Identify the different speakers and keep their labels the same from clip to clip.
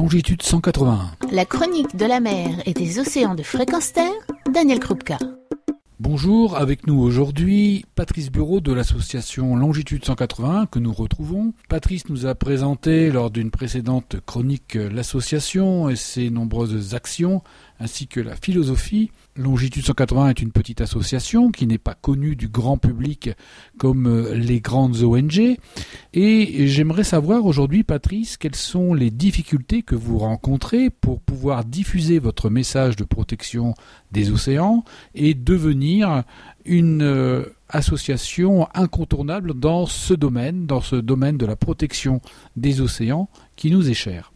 Speaker 1: longitude 181.
Speaker 2: La chronique de la mer et des océans de fréquence terre, Daniel Krupka.
Speaker 1: Bonjour, avec nous aujourd'hui Patrice Bureau de l'association Longitude 181 que nous retrouvons. Patrice nous a présenté lors d'une précédente chronique l'association et ses nombreuses actions ainsi que la philosophie. Longitude 180 est une petite association qui n'est pas connue du grand public comme euh, les grandes ONG. Et j'aimerais savoir aujourd'hui, Patrice, quelles sont les difficultés que vous rencontrez pour pouvoir diffuser votre message de protection des océans et devenir une euh, association incontournable dans ce domaine, dans ce domaine de la protection des océans qui nous est cher?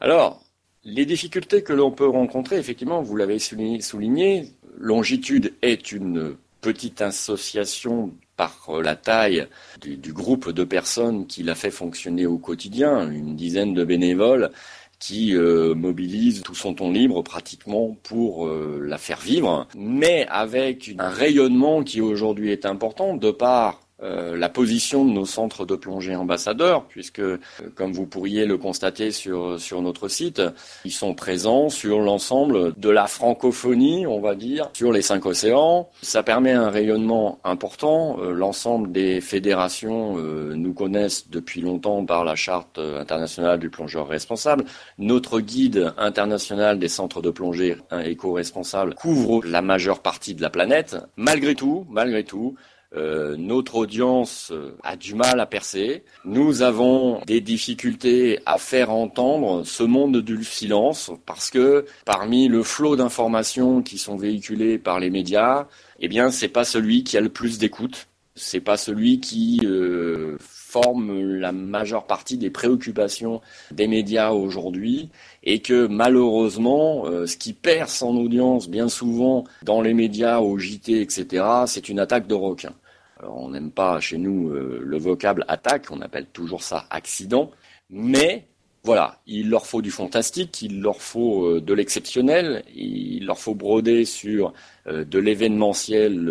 Speaker 3: Alors, les difficultés que l'on peut rencontrer, effectivement, vous l'avez souligné, Longitude est une petite association par la taille du, groupe de personnes qui la fait fonctionner au quotidien, une dizaine de bénévoles qui euh, mobilisent tout son temps libre pratiquement pour euh, la faire vivre, mais avec un rayonnement qui aujourd'hui est important de par euh, la position de nos centres de plongée ambassadeurs, puisque, euh, comme vous pourriez le constater sur, sur notre site, ils sont présents sur l'ensemble de la francophonie, on va dire, sur les cinq océans. Ça permet un rayonnement important. Euh, l'ensemble des fédérations nous connaissent depuis longtemps par la charte internationale du plongeur responsable. Notre guide international des centres de plongée éco-responsables couvre la majeure partie de la planète. Malgré tout, malgré tout, euh, notre audience euh, a du mal à percer. Nous avons des difficultés à faire entendre ce monde du silence parce que parmi le flot d'informations qui sont véhiculées par les médias, eh bien, c'est pas celui qui a le plus d'écoute. C'est pas celui qui euh, forme la majeure partie des préoccupations des médias aujourd'hui et que malheureusement, ce qui perd son audience bien souvent dans les médias, au JT, etc., c'est une attaque de requin on n'aime pas chez nous euh, le vocable attaque, on appelle toujours ça accident, mais voilà, il leur faut du fantastique, il leur faut euh, de l'exceptionnel, il leur faut broder sur euh, de l'événementiel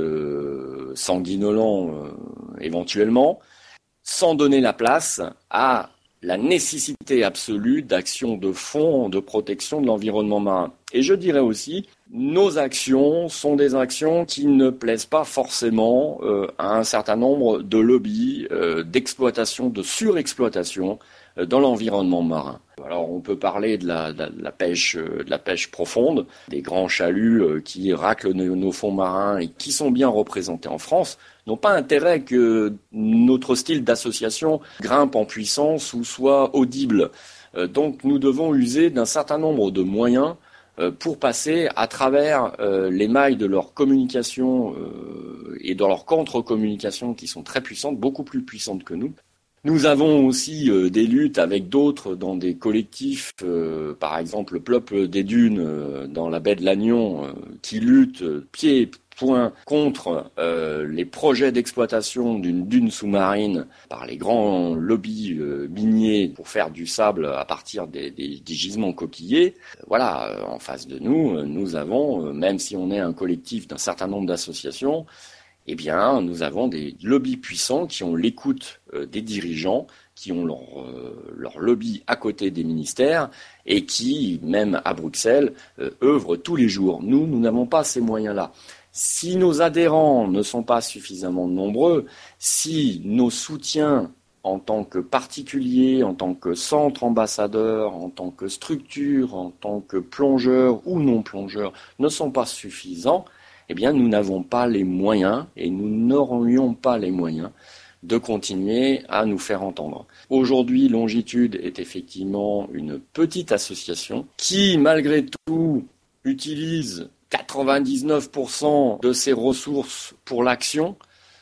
Speaker 3: sanguinolent éventuellement, sans donner la place à la nécessité absolue d'actions de fond de protection de l'environnement marin. Et je dirais aussi, nos actions sont des actions qui ne plaisent pas forcément euh, à un certain nombre de lobbies euh, d'exploitation, de surexploitation dans l'environnement marin. Alors on peut parler de la, pêche, de la pêche profonde, des grands chaluts qui raclent nos, fonds marins et qui sont bien représentés en France, n'ont pas intérêt que notre style d'association grimpe en puissance ou soit audible. donc nous devons user d'un certain nombre de moyens euh, pour passer à travers euh, les mailles de leur communication euh, et de leur contre-communication qui sont très puissantes, beaucoup plus puissantes que nous. Nous avons aussi des luttes avec d'autres dans des collectifs, par exemple le Peuple des Dunes dans la baie de Lannion, qui luttent pied point contre euh, les projets d'exploitation d'une dune sous-marine par les grands lobbies euh, miniers pour faire du sable à partir des, gisements coquillés. Voilà, euh, en face de nous, nous avons, même si on est un collectif d'un certain nombre d'associations, eh bien, nous avons des lobbies puissants qui ont l'écoute des dirigeants, qui ont leur, leur, lobby à côté des ministères et qui, même à Bruxelles, œuvrent tous les jours. Nous, nous n'avons pas ces moyens-là. Si nos adhérents ne sont pas suffisamment nombreux, si nos soutiens en tant que particuliers, en tant que centre ambassadeur, en tant que structure, en tant que plongeur ou non plongeur ne sont pas suffisants, eh bien nous n'avons pas les moyens et nous n'aurions pas les moyens de continuer à nous faire entendre. Aujourd'hui, Longitude est effectivement une petite association qui, malgré tout, utilise 99% de ses ressources pour l'action,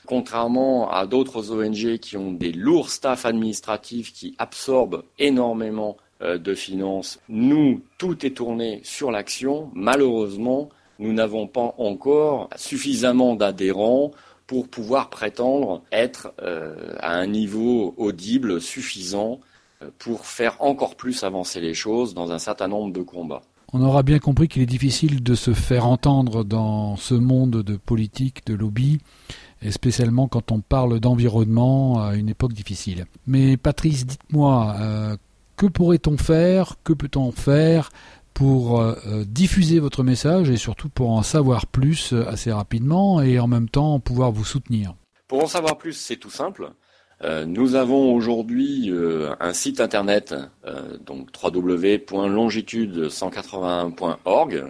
Speaker 3: contrairement à d'autres ONG qui ont des lourds staffs administratifs qui absorbent énormément euh, de finances. Nous, tout est tourné sur l'action. Malheureusement, nous n'avons pas encore suffisamment d'adhérents pour pouvoir prétendre être euh, à un niveau audible suffisant euh, pour faire encore plus avancer les choses dans un certain nombre de combats.
Speaker 1: On aura bien compris qu'il est difficile de se faire entendre dans ce monde de politique, de lobby, et spécialement quand on parle d'environnement à une époque difficile. Mais Patrice, dites-moi, euh, que pourrait-on faire? Que peut-on faire? Pour euh, euh, diffuser votre message et surtout pour en savoir plus euh, assez rapidement et en même temps pouvoir vous soutenir
Speaker 3: Pour en savoir plus, c'est tout simple. nous avons aujourd'hui un site internet, donc www.longitude181.org,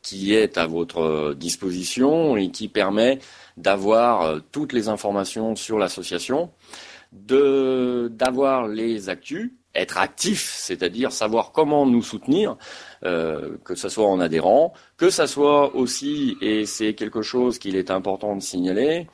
Speaker 3: qui est à votre disposition et qui permet d'avoir toutes les informations sur l'association, d'avoir les actus, être actif, c'est-à-dire savoir comment nous soutenir, euh, que ce soit en adhérant, que ce soit aussi, et c'est quelque chose qu'il est important de signaler,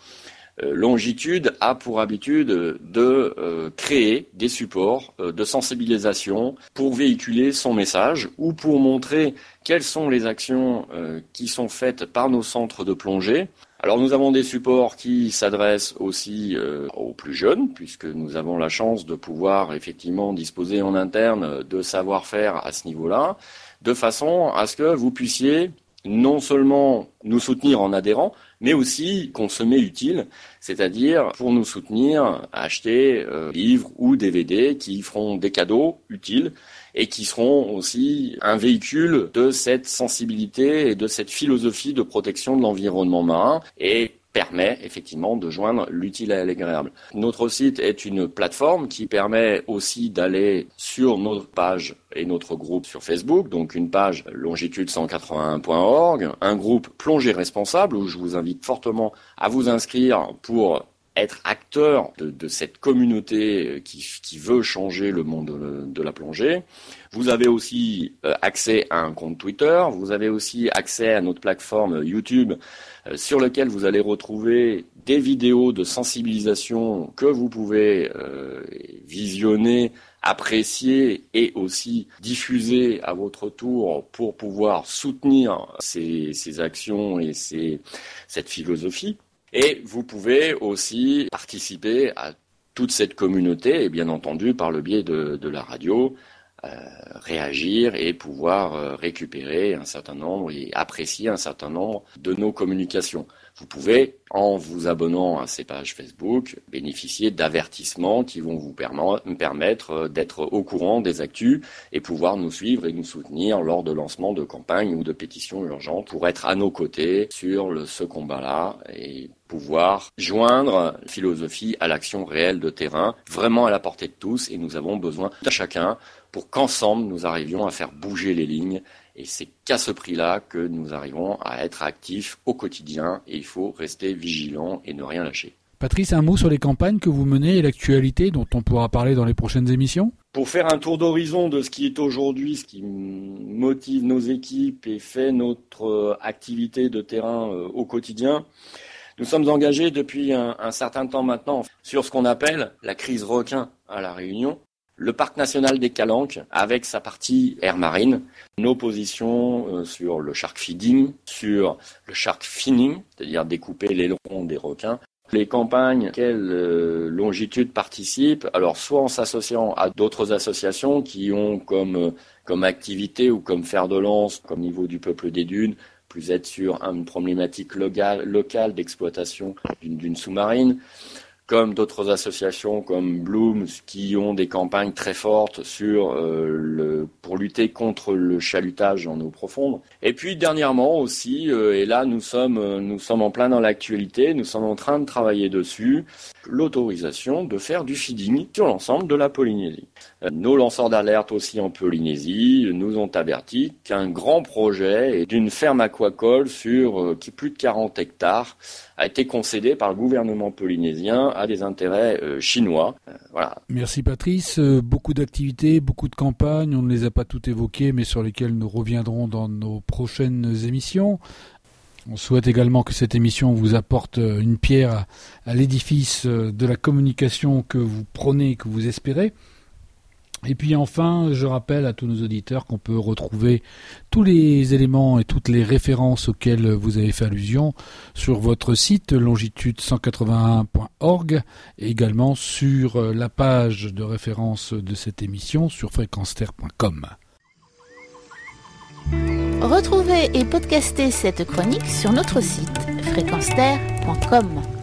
Speaker 3: Longitude a pour habitude de euh, créer des supports de sensibilisation pour véhiculer son message ou pour montrer quelles sont les actions qui sont faites par nos centres de plongée. Alors nous avons des supports qui s'adressent aussi euh, aux plus jeunes, puisque nous avons la chance de pouvoir effectivement disposer en interne de savoir-faire à ce niveau-là, de façon à ce que vous puissiez non seulement nous soutenir en adhérant, mais aussi consommer utile, c'est-à-dire pour nous soutenir, acheter euh, livres ou DVD qui feront des cadeaux utiles et qui seront aussi un véhicule de cette sensibilité et de cette philosophie de protection de l'environnement marin. Et permet effectivement de joindre l'utile à l'agréable. Notre site est une plateforme qui permet aussi d'aller sur notre page et notre groupe sur Facebook, donc une page longitude181.org, un groupe plongée responsable où je vous invite fortement à vous inscrire pour être acteur de, cette communauté euh, qui, veut changer le monde de, la plongée. Vous avez aussi euh, accès à un compte Twitter, vous avez aussi accès à notre plateforme YouTube euh, sur lequel vous allez retrouver des vidéos de sensibilisation que vous pouvez visionner, apprécier et aussi diffuser à votre tour pour pouvoir soutenir ces, ces actions et ces, cette philosophie. Et vous pouvez aussi participer à toute cette communauté, et bien entendu par le biais de, la radio, réagir et pouvoir euh, récupérer un certain nombre et apprécier un certain nombre de nos communications. Vous pouvez, en vous abonnant à ces pages Facebook, bénéficier d'avertissements qui vont vous permettre euh, d'être au courant des actus et pouvoir nous suivre et nous soutenir lors de lancement de campagnes ou de pétitions urgentes pour être à nos côtés sur ce combat-là et pouvoir joindre philosophie à l'action réelle de terrain, vraiment à la portée de tous, et nous avons besoin de chacun pour qu'ensemble nous arrivions à faire bouger les lignes. Et c'est qu'à ce prix-là que nous arrivons à être actifs au quotidien. Et il faut rester vigilant et ne rien lâcher.
Speaker 1: Patrice, un mot sur les campagnes que vous menez et l'actualité dont on pourra parler dans les prochaines émissions?
Speaker 3: Pour faire un tour d'horizon de ce qui est aujourd'hui, ce qui motive nos équipes et fait notre euh, activité de terrain euh, au quotidien, nous sommes engagés depuis un, un certain temps maintenant sur ce qu'on appelle la crise requin à La Réunion le parc national des Calanques avec sa partie air marine, nos positions euh, sur le shark feeding, sur le shark finning, c'est-à-dire découper l'aileron des requins, les campagnes quelle euh, longitude participe, alors soit en s'associant à d'autres associations qui ont comme, euh, comme activité ou comme fer de lance, comme niveau du peuple des dunes, plus être sur une problématique locale, locale d'exploitation d'une sous-marine, comme d'autres associations comme Bloom qui ont des campagnes très fortes sur euh, le, pour lutter contre le chalutage en eau profonde. Et puis dernièrement aussi, euh, et là nous sommes euh, nous sommes en plein dans l'actualité, nous sommes en train de travailler dessus, l'autorisation de faire du feeding sur l'ensemble de la Polynésie. nos lanceurs d'alerte aussi en Polynésie nous ont averti qu'un grand projet d'une ferme aquacole sur qui plus de 40 hectares a été concédé par le gouvernement polynésien à des intérêts euh, chinois. Euh.
Speaker 1: Merci Patrice. Euh, beaucoup d'activités, beaucoup de campagnes. On ne les a pas toutes évoquées, mais sur lesquelles nous reviendrons dans nos prochaines émissions. On souhaite également que cette émission vous apporte une pierre à l'édifice de la communication que vous prenez et que vous espérez. Et puis enfin, je rappelle à tous nos auditeurs qu'on peut retrouver tous les éléments et toutes les références auxquelles vous avez fait allusion sur votre site longitude181.org et également sur la page de référence de cette émission sur fréquenster.com.
Speaker 2: Retrouvez et podcastez cette chronique sur notre site fréquenster.com.